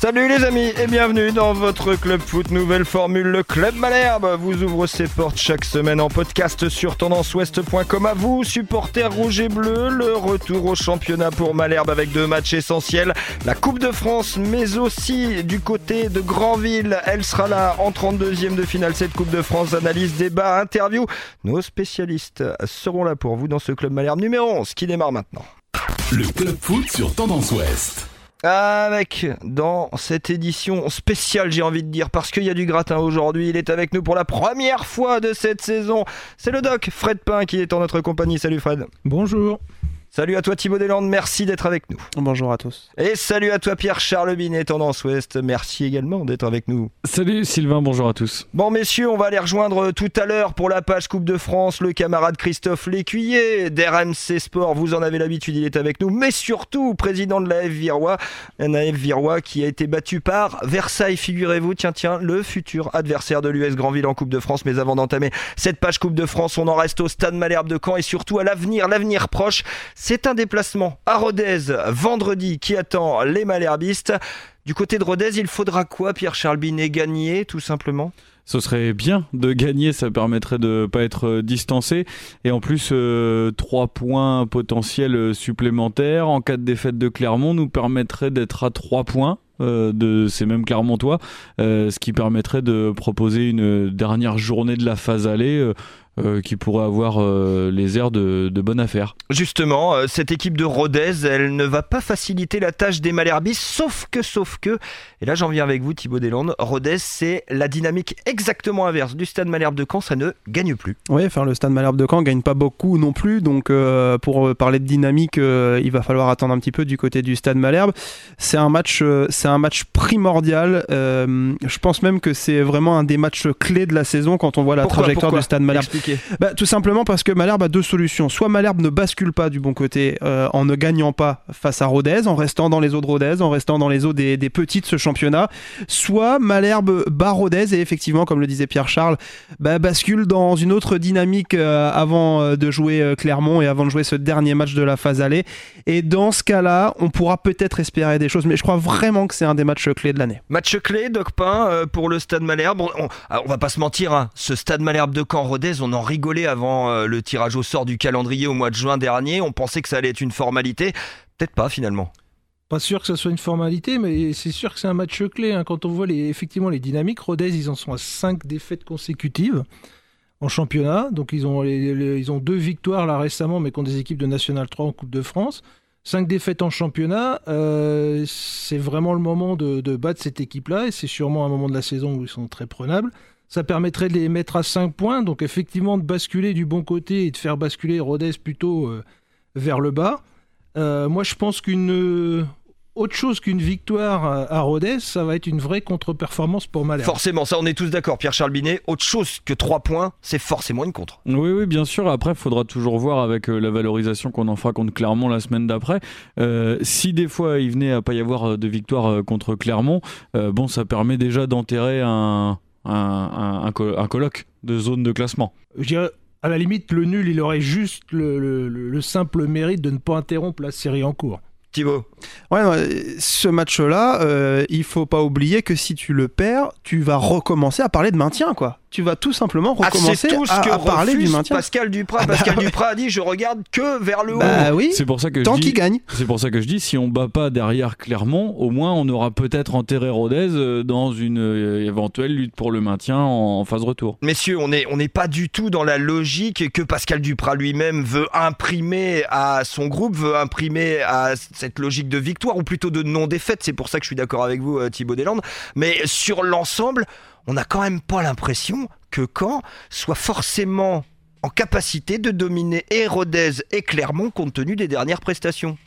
Salut les amis et bienvenue dans votre club foot nouvelle formule. Le club Malherbe vous ouvre ses portes chaque semaine en podcast sur tendanceouest.com. À vous, supporters rouge et bleu, le retour au championnat pour Malherbe avec deux matchs essentiels. La Coupe de France, mais aussi du côté de Granville. Elle sera là en 32e de finale cette Coupe de France. Analyse, débat, interview. Nos spécialistes seront là pour vous dans ce club Malherbe numéro 11 qui démarre maintenant. Le club foot sur Tendance Ouest. Avec dans cette édition spéciale, j'ai envie de dire, parce qu'il y a du gratin aujourd'hui. Il est avec nous pour la première fois de cette saison. C'est le doc Fred Pain qui est en notre compagnie. Salut Fred. Bonjour. Salut à toi Thibaut Deslandes, merci d'être avec nous. Bonjour à tous. Et salut à toi Pierre-Charles Binet, Tendance Ouest, merci également d'être avec nous. Salut Sylvain, bonjour à tous. Bon messieurs, on va aller rejoindre tout à l'heure pour la page Coupe de France le camarade Christophe Lécuyer d'RMC Sport, vous en avez l'habitude, il est avec nous, mais surtout président de la F Virois, un AF Virois qui a été battu par Versailles, figurez-vous, tiens tiens, le futur adversaire de l'US Grandville en Coupe de France, mais avant d'entamer cette page Coupe de France, on en reste au Stade Malherbe de Caen et surtout à l'avenir, l'avenir proche. C'est un déplacement à Rodez vendredi qui attend les Malherbistes. Du côté de Rodez, il faudra quoi, Pierre-Charles Binet Gagner, tout simplement? Ce serait bien de gagner, ça permettrait de ne pas être distancé. Et en plus, euh, trois points potentiels supplémentaires en cas de défaite de Clermont nous permettrait d'être à trois points. Euh, de ces mêmes Clermontois, euh, ce qui permettrait de proposer une dernière journée de la phase aller euh, qui pourrait avoir euh, les airs de, bonne affaire. Justement, euh, cette équipe de Rodez, elle ne va pas faciliter la tâche des Malherbis, sauf que, sauf que, et là j'en viens avec vous Thibaut Deslandes, Rodez c'est la dynamique exactement inverse du Stade Malherbe de Caen, ça ne gagne plus. Oui, enfin le Stade Malherbe de Caen gagne pas beaucoup non plus, donc pour parler de dynamique, il va falloir attendre un petit peu du côté du Stade Malherbe. C'est un match, c'est un match primordial. je pense même que c'est vraiment un des matchs clés de la saison quand on voit la trajectoire du Stade Malherbe. Bah, tout simplement parce que Malherbe a deux solutions. Soit Malherbe ne bascule pas du bon côté euh, en ne gagnant pas face à Rodez, en restant dans les eaux de Rodez, en restant dans les eaux des, des petits de ce championnat. Soit Malherbe bat Rodez et effectivement, comme le disait Pierre-Charles, bah, bascule dans une autre dynamique euh, avant euh, de jouer Clermont et avant de jouer ce dernier match de la phase aller. Et dans ce cas-là, on pourra peut-être espérer des choses, mais je crois vraiment que c'est un des matchs clés de l'année. Match clé, Doc Pain, pour le Stade Malherbe. On, on, va pas se mentir, hein, ce Stade Malherbe de Caen-Rodez, on en rigolé avant euh, le tirage au sort du calendrier au mois de juin dernier. On pensait que ça allait être une formalité. Peut-être pas finalement. Pas sûr que ce soit une formalité, mais c'est sûr que c'est un match clé. Hein. Quand on voit les, effectivement les dynamiques, Rodez, ils en sont à 5 défaites consécutives en championnat. Donc ils ont, ils ont deux victoires là récemment, mais contre des équipes de National 3 en Coupe de France. 5 défaites en championnat, euh, c'est vraiment le moment de, de battre cette équipe-là, et c'est sûrement un moment de la saison où ils sont très prenables. Ça permettrait de les mettre à 5 points, donc effectivement de basculer du bon côté et de faire basculer Rodez plutôt euh, vers le bas. Euh, moi, je pense qu'une euh, autre chose qu'une victoire à Rodez, ça va être une vraie contre-performance pour Malherbe. Forcément, ça on est tous d'accord, Pierre-Charles Binet. Autre chose que 3 points, c'est forcément une contre. Oui, oui, bien sûr. Après, il faudra toujours voir avec la valorisation qu'on en fera contre Clermont la semaine d'après. si des fois il venait à pas y avoir de victoire contre Clermont, bon, ça permet déjà d'enterrer un, un, colloque de zone de classement. Je dirais, à la limite, le nul, il aurait juste le simple mérite de ne pas interrompre la série en cours. Thibaut Ouais, ce match-là, euh, il faut pas oublier que si tu le perds, tu vas recommencer à parler de maintien, quoi tu vas tout simplement ah, recommencer à, parler du maintien. Pascal Duprat, ah bah Pascal Duprat a dit je regarde que vers le bah haut. oui. C'est pour ça que tant qu'il gagne. C'est pour ça que je dis si on bat pas derrière Clermont, au moins on aura peut-être enterré Rodez euh, dans une euh, éventuelle lutte pour le maintien en, phase retour. Messieurs, on n'est on n'est pas du tout dans la logique que Pascal Duprat lui-même veut imprimer à son groupe, veut imprimer à cette logique de victoire ou plutôt de non défaite. C'est pour ça que je suis d'accord avec vous euh, Thibaut Deslandes, mais sur l'ensemble on n'a quand même pas l'impression que Caen soit forcément en capacité de dominer Hérodez et Clermont compte tenu des dernières prestations.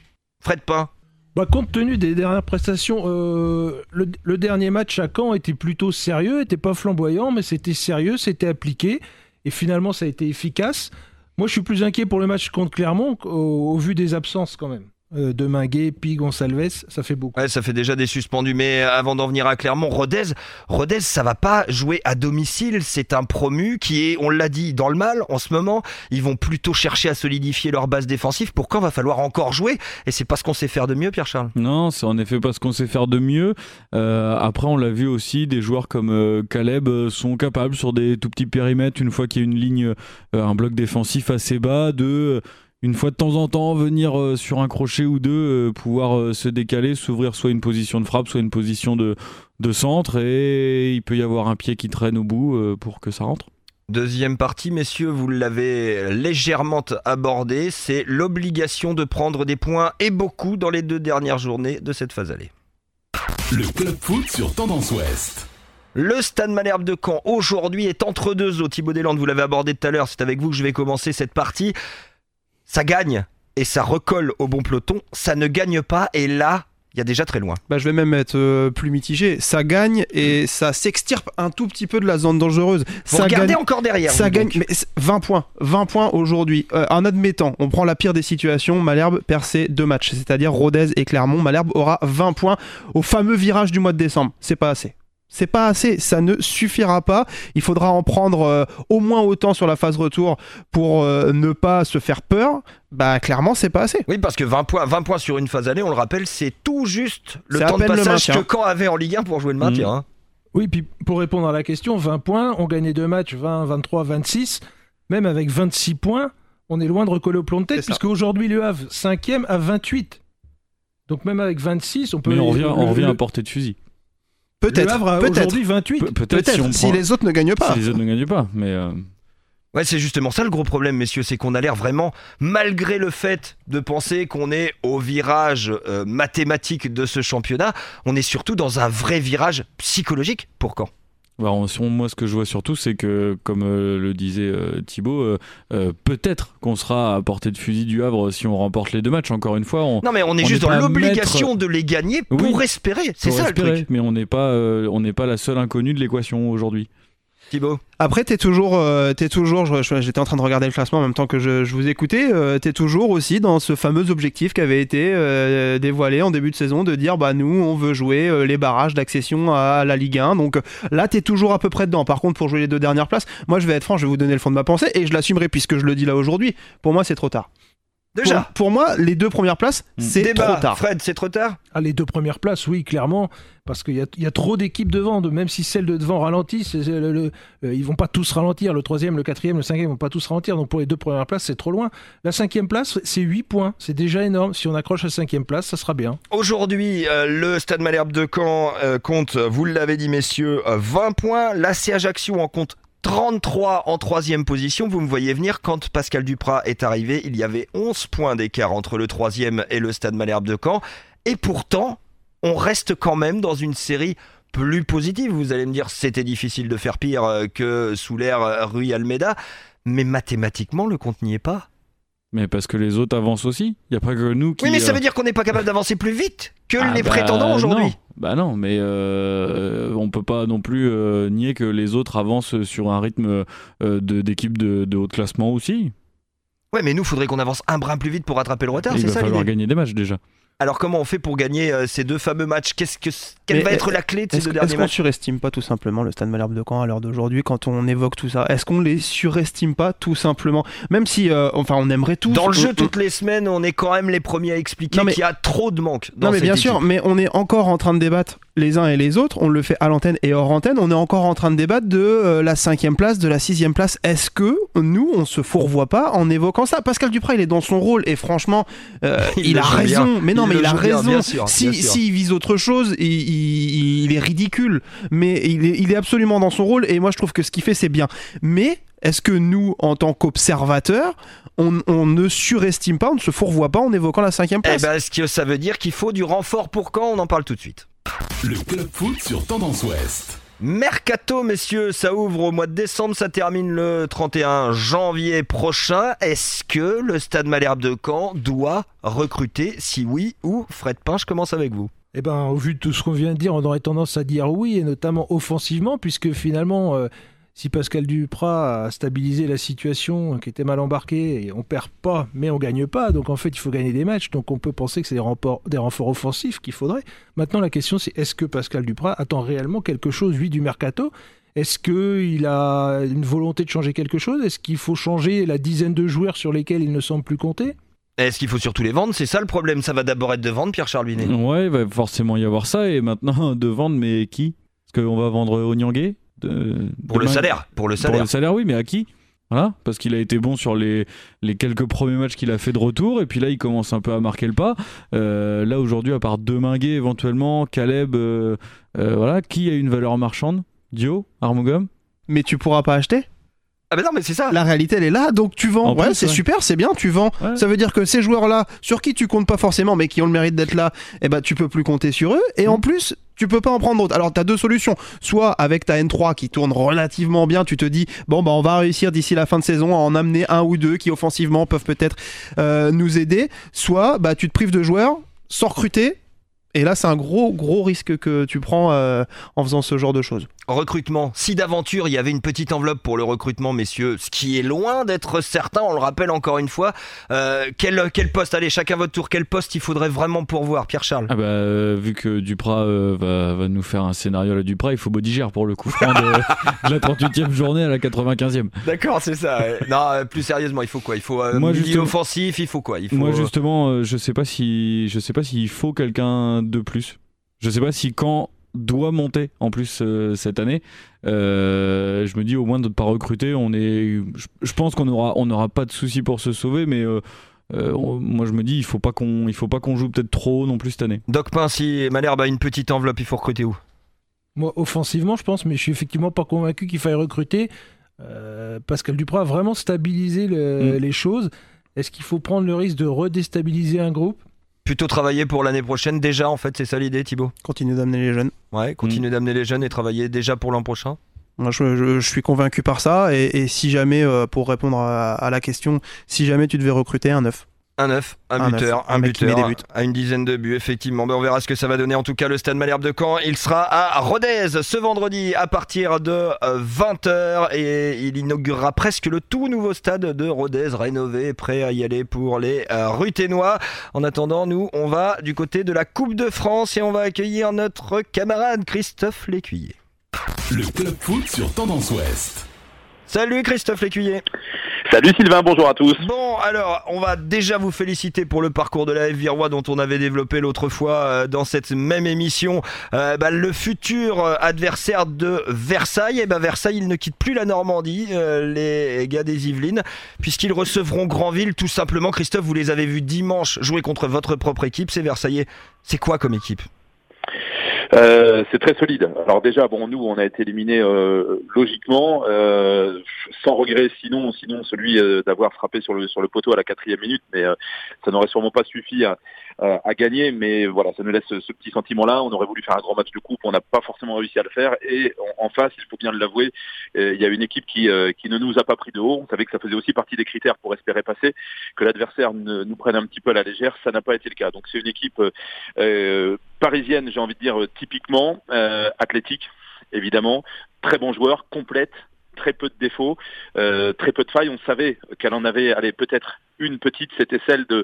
Fred Pain bah, compte tenu des dernières prestations, euh, le, dernier match à Caen était plutôt sérieux, était pas flamboyant, mais c'était sérieux, c'était appliqué, et finalement ça a été efficace. Moi je suis plus inquiet pour le match contre Clermont au vu des absences quand même. Euh, Deminguet, Pi, Gonsalves, ça fait beaucoup. Ouais, ça fait déjà des suspendus. Mais avant d'en venir à Clermont, Rodez, Rodez, ça va pas jouer à domicile. C'est un promu qui est, on l'a dit, dans le mal en ce moment. Ils vont plutôt chercher à solidifier leur base défensive. Pour quand va falloir encore jouer? Et c'est pas ce qu'on sait faire de mieux, Pierre-Charles? Non, c'est en effet pas ce qu'on sait faire de mieux. Euh, après, on l'a vu aussi, des joueurs comme euh, Caleb euh, sont capables sur des tout petits périmètres, une fois qu'il y a une ligne, euh, un bloc défensif assez bas, de euh, une fois de temps en temps venir euh, sur un crochet ou deux, euh, pouvoir euh, se décaler, s'ouvrir soit une position de frappe, soit une position de, de centre, et il peut y avoir un pied qui traîne au bout euh, pour que ça rentre. Deuxième partie, messieurs, vous l'avez légèrement abordé, c'est l'obligation de prendre des points et beaucoup dans les deux dernières journées de cette phase allée. Le club foot sur Tendance Ouest. Le Stade Malherbe de Caen aujourd'hui est entre deux eaux. Thibaut Deslandes, vous l'avez abordé tout à l'heure, c'est avec vous que je vais commencer cette partie. Ça gagne et ça recolle au bon peloton, ça ne gagne pas et là, il y a déjà très loin. Bah, je vais même être euh, plus mitigé. Ça gagne et ça s'extirpe un tout petit peu de la zone dangereuse. Vous ça regardez gagne. encore derrière. Ça gagne, mais c'est 20 points, 20 points aujourd'hui. Euh, en admettant, on prend la pire des situations, Malherbe perd ses deux matchs, c'est-à-dire Rodez et Clermont. Malherbe aura 20 points au fameux virage du mois de décembre. C'est pas assez. C'est pas assez, ça ne suffira pas. Il faudra en prendre euh, au moins autant sur la phase retour pour euh, ne pas se faire peur. Bah clairement, c'est pas assez. Oui, parce que 20 points, 20 points sur une phase allée, on le rappelle, c'est tout juste le temps de passage que Caen avait en Ligue 1 pour jouer le maintien. hein. Oui, puis pour répondre à la question, 20 points, on gagnait deux matchs, 20, 23, 26. Même avec 26 points, on est loin de recoller au plomb de tête, puisque aujourd'hui, Le Havre, 5e à 28. Donc même avec 26, on peut... Mais on revient, le- on revient le- à portée de fusil. Peut-être, Le Havre a peut-être, aujourd'hui 28. Pe- Peut-être si, les autres ne gagnent pas. si les autres ne gagnent pas, mais euh, Ouais, c'est justement ça le gros problème, messieurs, c'est qu'on a l'air vraiment, malgré le fait de penser qu'on est au virage euh, mathématique de ce championnat, on est surtout dans un vrai virage psychologique pour Caen. Bah, moi ce que je vois surtout c'est que comme euh, le disait euh, Thibaut, euh, peut-être qu'on sera à portée de fusil du Havre si on remporte les deux matchs. Encore une fois, on Non, mais on est On juste dans l'obligation de les gagner pour Oui. espérer. C'est ça le truc. mais on n'est pas, euh, on n'est pas la seule inconnue de l'équation aujourd'hui. Après, t'es toujours, euh, t'es toujours. J'étais en train de regarder le classement en même temps que je, vous écoutais. euh, t'es toujours aussi dans ce fameux objectif qui avait été euh, dévoilé en début de saison de dire bah nous on veut jouer euh, les barrages d'accession à la Ligue 1. Donc là, t'es toujours à peu près dedans. Par contre, pour jouer les deux dernières places, moi je vais être franc, je vais vous donner le fond de ma pensée et je l'assumerai puisque je le dis là aujourd'hui. Pour moi, c'est trop tard. Déjà, Pour, pour moi, les deux premières places, Mm. c'est débat. trop tard. Fred, c'est trop tard Ah, les deux premières places, oui, clairement, parce qu'il y a, il y a trop d'équipes devant, de, même si celles de devant ralentissent, le- le- euh, ils vont pas tous ralentir, le troisième, le quatrième, le cinquième, ils vont pas tous ralentir, donc pour les deux premières places, c'est trop loin. La cinquième place, c'est 8 points, c'est déjà énorme, si on accroche la cinquième place, ça sera bien. Aujourd'hui, euh, le Stade Malherbe de Caen euh, compte, vous l'avez dit messieurs, euh, 20 points. L'AC Ajaccio en compte 33 en troisième position. Vous me voyez venir, quand Pascal Duprat est arrivé, il y avait 11 points d'écart entre le troisième et le Stade Malherbe de Caen. Et pourtant, on reste quand même dans une série plus positive. Vous allez me dire, c'était difficile de faire pire euh, que sous l'ère euh, Rui Almeida. Mais mathématiquement, le compte n'y est pas. Mais parce que les autres avancent aussi. Il n'y a pas que nous qui. Oui, mais ça euh, veut dire qu'on n'est pas capable d'avancer plus vite que ah les bah, prétendants aujourd'hui. Bah non, mais euh, on peut pas non plus euh, nier que les autres avancent sur un rythme euh, de- d'équipe de, de haut de classement aussi. Ouais, mais nous, faudrait qu'on avance un brin plus vite pour rattraper le retard, Il c'est va ça falloir l'idée. gagner des matchs déjà. Alors comment on fait pour gagner euh, ces deux fameux matchs? Qu'est-ce que quelle Mais va être la clé de ces Est-ce deux est-ce derniers qu'on matchs? surestime pas tout simplement le Stade Malherbe de Caen à l'heure d'aujourd'hui quand on évoque tout ça? Est-ce qu'on les surestime pas tout simplement? Même si, euh, enfin, on aimerait tous. Dans le jeu, on- toutes les semaines, on est quand même les premiers à expliquer qu'il y a trop de manque. Dans Non mais bien équipe. sûr, mais on est encore en train de débattre les uns et les autres. On le fait à l'antenne et hors antenne. On est encore en train de débattre de euh, la cinquième place, de la sixième place. Est-ce que nous, on se fourvoie pas en évoquant ça? Pascal Duprat, il est dans son rôle et franchement, euh, Il a raison. bien. Mais non, Il mais il a bien, raison. bien sûr, si s'il vise autre chose, il, il- il est ridicule. Mais il est, il est absolument dans son rôle et moi je trouve que ce qu'il fait c'est bien. Mais est-ce que nous, en tant qu'observateurs, on, on ne surestime pas, on ne se fourvoie pas en évoquant la cinquième Eh place? ben, ce que ça veut dire qu'il faut du renfort pour quand? On en parle tout de suite. Le club foot sur Tendance Ouest. Mercato, messieurs, ça ouvre au mois de décembre, ça termine le 31 janvier prochain. Est-ce que le Stade Malherbe de Caen doit recruter Si oui, ou Fred Pain, je commence avec vous. Eh ben, au vu de tout ce qu'on vient de dire, on aurait tendance à dire oui, et notamment offensivement, puisque finalement, euh, si Pascal Duprat a stabilisé la situation qui était mal embarquée, et on perd pas, mais on gagne pas, donc en fait il faut gagner des matchs, donc on peut penser que c'est des, renforts, des renforts offensifs qu'il faudrait. Maintenant la question c'est est-ce que Pascal Duprat attend réellement quelque chose, lui, du mercato? Est-ce qu'il a une volonté de changer quelque chose? Est-ce qu'il faut changer la dizaine de joueurs sur lesquels il ne semble plus compter? Est-ce qu'il faut surtout les vendre? C'est ça le problème. Ça va d'abord être de vendre, Pierre Charbinet. Ouais, il va forcément y avoir ça. Et maintenant, de vendre, mais qui? Est-ce qu'on va vendre Pour le salaire. Pour le salaire. Pour le salaire, oui, mais à qui? Voilà, parce qu'il a été bon sur les, les quelques premiers matchs qu'il a fait de retour, et puis là il commence un peu à marquer le pas. Euh, là aujourd'hui, à part Deminguet éventuellement, Caleb, euh, euh, voilà, qui a une valeur marchande? Dio, Armogum? Mais tu pourras pas acheter? Ah ben non mais c'est ça. La réalité elle est là, donc tu vends. ouais, c'est super, c'est bien, tu vends. Ça veut dire que ces joueurs-là, sur qui tu comptes pas forcément, mais qui ont le mérite d'être là, eh ben tu peux plus compter sur eux. Et en mm. plus, tu peux pas en prendre d'autres. Alors tu as deux solutions. Soit avec ta N3 qui tourne relativement bien, tu te dis bon bah on va réussir d'ici la fin de saison à en amener un ou deux qui offensivement peuvent peut-être euh, nous aider. Soit bah tu te prives de joueurs sans recruter et là, c'est un gros, gros risque que tu prends euh, en faisant ce genre de choses. Recrutement. Si d'aventure, il y avait une petite enveloppe pour le recrutement, messieurs, ce qui est loin d'être certain, on le rappelle encore une fois. Euh, quel, quel poste? Allez, chacun votre tour. Quel poste il faudrait vraiment pourvoir, Pierre-Charles? Ah bah, euh, Vu que Duprat va, va, nous faire un scénario à la Duprat, il faut Baudigère pour le coup. de, la 38e journée à la 95e. D'accord, c'est ça. non, plus sérieusement, il faut quoi? Il faut un milieu offensif, il faut quoi? Il faut, Moi, justement, je sais pas si je sais pas s'il faut quelqu'un de plus. Je sais pas si quand doit monter en plus euh, cette année. Euh, je me dis au moins de ne pas recruter, on est, je, pense qu'on aura, on n'aura pas de soucis pour se sauver, mais euh, moi je me dis il faut pas qu'on, il faut pas qu'on joue peut-être trop non plus cette année. Doc Pin, si Malherbe a une petite enveloppe, il faut recruter où? Moi offensivement, je pense, mais je suis effectivement pas convaincu qu'il faille recruter. Pascal Duprat a vraiment stabilisé mm. les choses. Est-ce qu'il faut prendre le risque de redéstabiliser un groupe? Plutôt travailler pour l'année prochaine déjà en fait c'est ça l'idée Thibaut Continuer d'amener les jeunes. Ouais, continuer mm. d'amener les jeunes et travailler déjà pour l'an prochain. Moi, je, suis convaincu par ça et, si jamais, euh, pour répondre à, la question, si jamais tu devais recruter un neuf, un neuf, un, buteur, un, buteur, à une dizaine de buts, effectivement. Ben, on verra ce que ça va donner. En tout cas, le Stade Malherbe de Caen, il sera à Rodez ce vendredi à partir de 20h euh, et il inaugurera presque le tout nouveau stade de Rodez, rénové, prêt à y aller pour les euh, Ruténois. En attendant, nous, on va du côté de la Coupe de France et on va accueillir notre camarade Christophe Lécuyer. Le club foot sur Tendance Ouest. Salut Christophe Lécuyer. Salut Sylvain, bonjour à tous. Bon, alors, on va déjà vous féliciter pour le parcours de la F Virois dont on avait développé l'autre fois euh, dans cette même émission. Euh, bah, le futur euh, adversaire de Versailles, et eh ben Versailles, il ne quitte plus la Normandie, les gars des Yvelines, puisqu'ils recevront Granville tout simplement. Christophe, vous les avez vus dimanche jouer contre votre propre équipe, c'est Versailles. C'est quoi comme équipe? Euh, c'est très solide. Alors déjà, bon, nous, on a été éliminés euh, logiquement, euh, sans regret, sinon, sinon celui d'avoir frappé sur le sur le poteau à la quatrième minute, mais ça n'aurait sûrement pas suffi à, gagner. Mais voilà, ça nous laisse ce, petit sentiment-là. On aurait voulu faire un grand match de coupe, on n'a pas forcément réussi à le faire. Et en, face, il faut bien l'avouer, il y a une équipe qui qui ne nous a pas pris de haut. On savait que ça faisait aussi partie des critères pour espérer passer, que l'adversaire nous prenne un petit peu à la légère. Ça n'a pas été le cas. Donc c'est une équipe parisienne, j'ai envie de dire typiquement, euh, athlétique, évidemment, très bon joueur, complète, très peu de défauts, euh, très peu de failles. On savait qu'elle en avait, allez, peut-être une petite, c'était celle de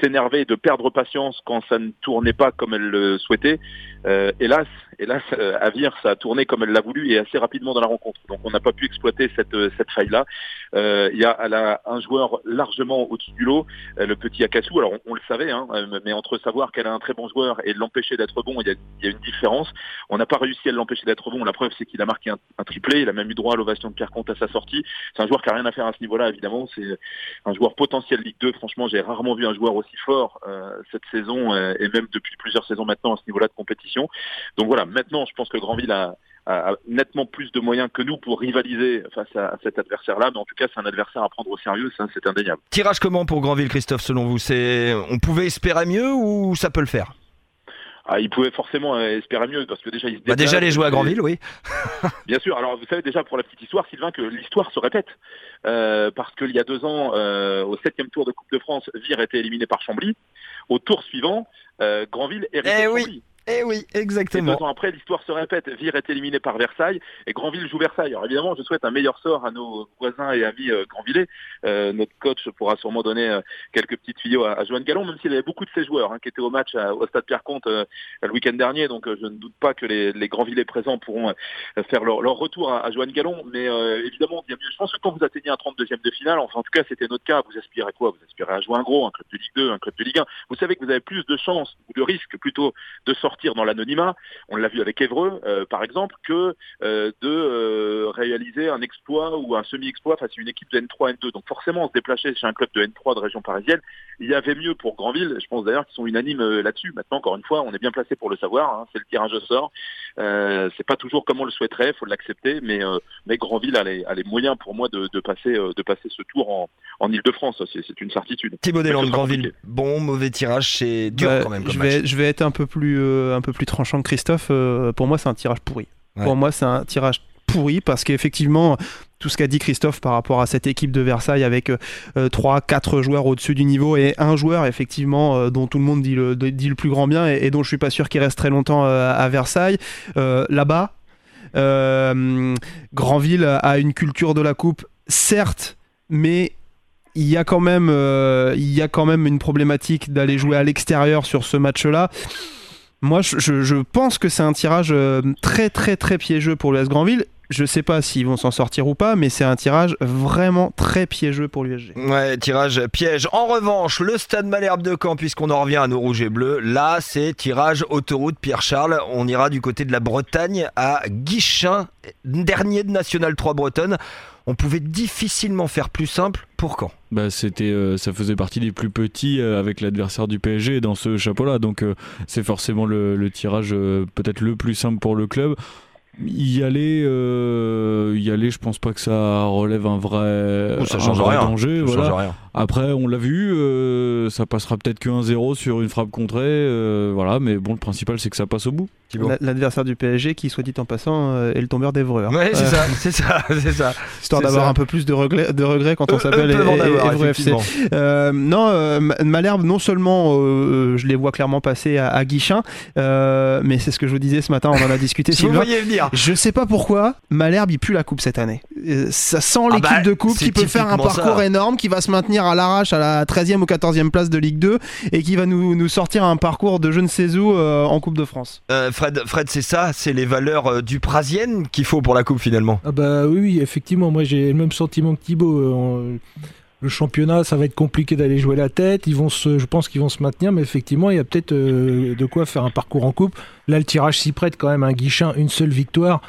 s'énerver, de perdre patience quand ça ne tournait pas comme elle le souhaitait. Euh, hélas, hélas, à Vire, ça a tourné comme elle l'a voulu et assez rapidement dans la rencontre. Donc on n'a pas pu exploiter cette, cette faille-là. Euh, il y a, un joueur largement au-dessus du lot, euh, le petit Akasu. Alors on, le savait, hein, euh, mais entre savoir qu'elle a un très bon joueur et l'empêcher d'être bon, il y, a, y, a, une différence. On n'a pas réussi à l'empêcher d'être bon. La preuve, c'est qu'il a marqué un, un, triplé. Il a même eu droit à l'ovation de Pierre Comte à sa sortie. C'est un joueur qui a rien à faire à ce niveau-là, évidemment. C'est un joueur potentiel Ligue 2. Franchement, j'ai rarement vu un joueur aussi fort euh, cette saison et même depuis plusieurs saisons maintenant à ce niveau-là de compétition. Donc voilà, maintenant, je pense que Grandville a, nettement plus de moyens que nous pour rivaliser face à, cet adversaire-là. Mais en tout cas, c'est un adversaire à prendre au sérieux, ça, c'est indéniable. Tirage comment pour Grandville, Christophe, selon vous? C'est on pouvait espérer mieux ou ça peut le faire? Ah, il pouvait forcément espérer mieux parce que déjà il se bah déjà les jouer à Grandville, oui. Bien sûr. Alors vous savez déjà pour la petite histoire, Sylvain, que l'histoire se répète euh, parce qu'il y a deux ans, euh, au septième tour de Coupe de France, Vire était éliminé par Chambly. Au tour suivant, euh, Grandville est eh oui. Eh oui, Et exactement. deux ans après, l'histoire se répète. Vire est éliminé par Versailles et Granville joue Versailles. Alors évidemment, je souhaite un meilleur sort à nos voisins et amis euh, Granvillais. Euh, notre coach pourra sûrement donner euh, quelques petites tuyaux à, à Joanne Gallon, même s'il y avait beaucoup de ses joueurs hein, qui étaient au match à- au Stade Pierre-Comte euh, le week-end dernier. Donc je ne doute pas que les, les Granvillais présents pourront faire leur, leur retour à, à Joanne Gallon. Mais évidemment, bien mieux. Je pense que quand vous atteignez un 32e de finale, enfin en tout cas c'était notre cas, vous aspirez à quoi? Vous aspirez à jouer un gros, un club de Ligue 2, un club de Ligue 1. Vous savez que vous avez plus de chances ou de risques plutôt de sortir dans l'anonymat on l'a vu avec Évreux, euh, par exemple, que euh, de euh, réaliser un exploit ou un semi-exploit face à une équipe de N3, N2. Donc forcément, on se déplaçait chez un club de N3 de région parisienne. Il y avait mieux pour Granville. Je pense d'ailleurs qu'ils sont unanimes euh, là-dessus. Maintenant, encore une fois, on est bien placé pour le savoir. hein. C'est le tirage au sort. Euh, c'est pas toujours comme on le souhaiterait, faut l'accepter. Mais, euh, mais Granville a les, a les moyens pour moi de, de passer, euh, de passer ce tour en, en Ile-de-France. C'est c'est une certitude. Thibaut Deslandes, Granville. compliqué. Bon, mauvais tirage, c'est dur Bah, quand même. Comme je, match. vais, je vais être un peu plus, euh, un peu plus tranchant que Christophe. Euh, pour moi, c'est un tirage pourri. Ouais. Pour moi, c'est un tirage pourri parce qu'effectivement, tout ce qu'a dit Christophe par rapport à cette équipe de Versailles avec 3, 4 joueurs au-dessus du niveau et un joueur, effectivement, euh, dont tout le monde dit le, dit le plus grand bien et, et dont je suis pas sûr qu'il reste très longtemps euh, à Versailles. Euh, Là-bas, euh, Granville a une culture de la coupe, certes, mais il y a quand même, euh, il y a quand même une problématique d'aller jouer à l'extérieur sur ce match-là. Moi, je, je- pense que c'est un tirage euh, très très très piégeux pour l'US Granville. Je sais pas s'ils vont s'en sortir ou pas, mais c'est un tirage vraiment très piégeux pour l'USG. Ouais, tirage piège. En revanche, le stade Malherbe de Caen, puisqu'on en revient à nos rouges et bleus, là, c'est tirage autoroute Pierre-Charles. On ira du côté de la Bretagne à Guichin, dernier de National 3 Bretonne. On pouvait difficilement faire plus simple pour Caen. Bah, c'était, euh, ça faisait partie des plus petits euh, avec l'adversaire du PSG dans ce chapeau-là. Donc euh, c'est forcément le, le tirage euh, peut-être le plus simple pour le club. Y aller, euh, y aller, je pense pas que ça relève un vrai, Oh, ça un change vrai rien. danger. Ça voilà. change rien. Après, on l'a vu, euh, ça passera peut-être que 1-0 sur une frappe contrée, euh, voilà. Mais bon, le principal c'est que ça passe au bout. L'adversaire du PSG, qui soit dit en passant, euh, est le tombeur d'Evreux. hein. Ouais, c'est Euh, ça, c'est ça, c'est ça. Histoire d'avoir un peu plus de regrets, de regrets quand on Eux- s'appelle E- E- avoir, Évreux FC. Euh, non, euh, Ma- Malherbe, non seulement euh, je les vois clairement passer à, à Guichin, euh, mais c'est ce que je vous disais ce matin, on en a discuté, Si vous voyez venir. Je sais pas pourquoi, Malherbe il pue la coupe cette année. Euh, ça sent Ah l'équipe bah, de coupe qui peut faire un parcours ça. énorme, qui va se maintenir à l'arrache à la 13e ou 14e place de Ligue 2 et qui va nous, nous sortir un parcours de je ne sais où euh, en Coupe de France. Euh, Fred, Fred c'est ça, c'est les valeurs euh, du Prasienne qu'il faut pour la coupe finalement. Ah bah oui, oui, effectivement, moi j'ai le même sentiment que Thibaut. Le championnat, ça va être compliqué d'aller jouer la tête. Ils vont se, je pense qu'ils vont se maintenir, mais effectivement, il y a peut-être euh, de quoi faire un parcours en coupe. Là, le tirage s'y prête quand même. Un guichin, une seule victoire.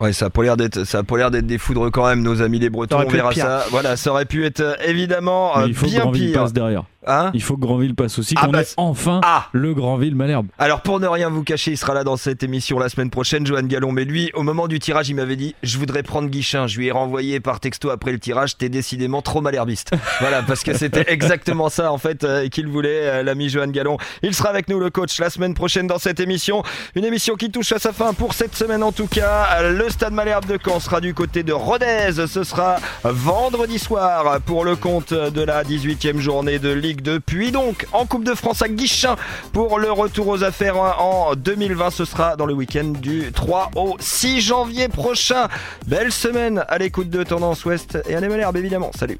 Ouais, ça a pas l'air d'être, ça a pas l'air d'être des foudres quand même, nos amis les Bretons. On verra ça. Voilà, ça aurait pu être euh, évidemment Mais euh, il faut bien pire. passe derrière. Hein Il faut que Granville passe aussi, Ah qu'on bah, ait enfin ah le Granville Malherbe. Alors pour ne rien vous cacher, il sera là dans cette émission la semaine prochaine, Johan Gallon. Mais lui, au moment du tirage, il m'avait dit je voudrais prendre Guichin. Je lui ai renvoyé par texto après le tirage. T'es décidément trop malherbiste. voilà, parce que c'était exactement ça en fait euh, qu'il voulait, euh, l'ami Johan Gallon. Il sera avec nous, le coach, la semaine prochaine dans cette émission. Une émission qui touche à sa fin pour cette semaine en tout cas. Le Stade Malherbe de Caen sera du côté de Rodez. Ce sera vendredi soir pour le compte de la 18e journée de Ligue 2. Puis donc en Coupe de France à Guichin pour le retour aux affaires en 2020. Ce sera dans le week-end du 3 au 6 janvier prochain. Belle semaine à l'écoute de Tendance Ouest et à les Malherbe évidemment. Salut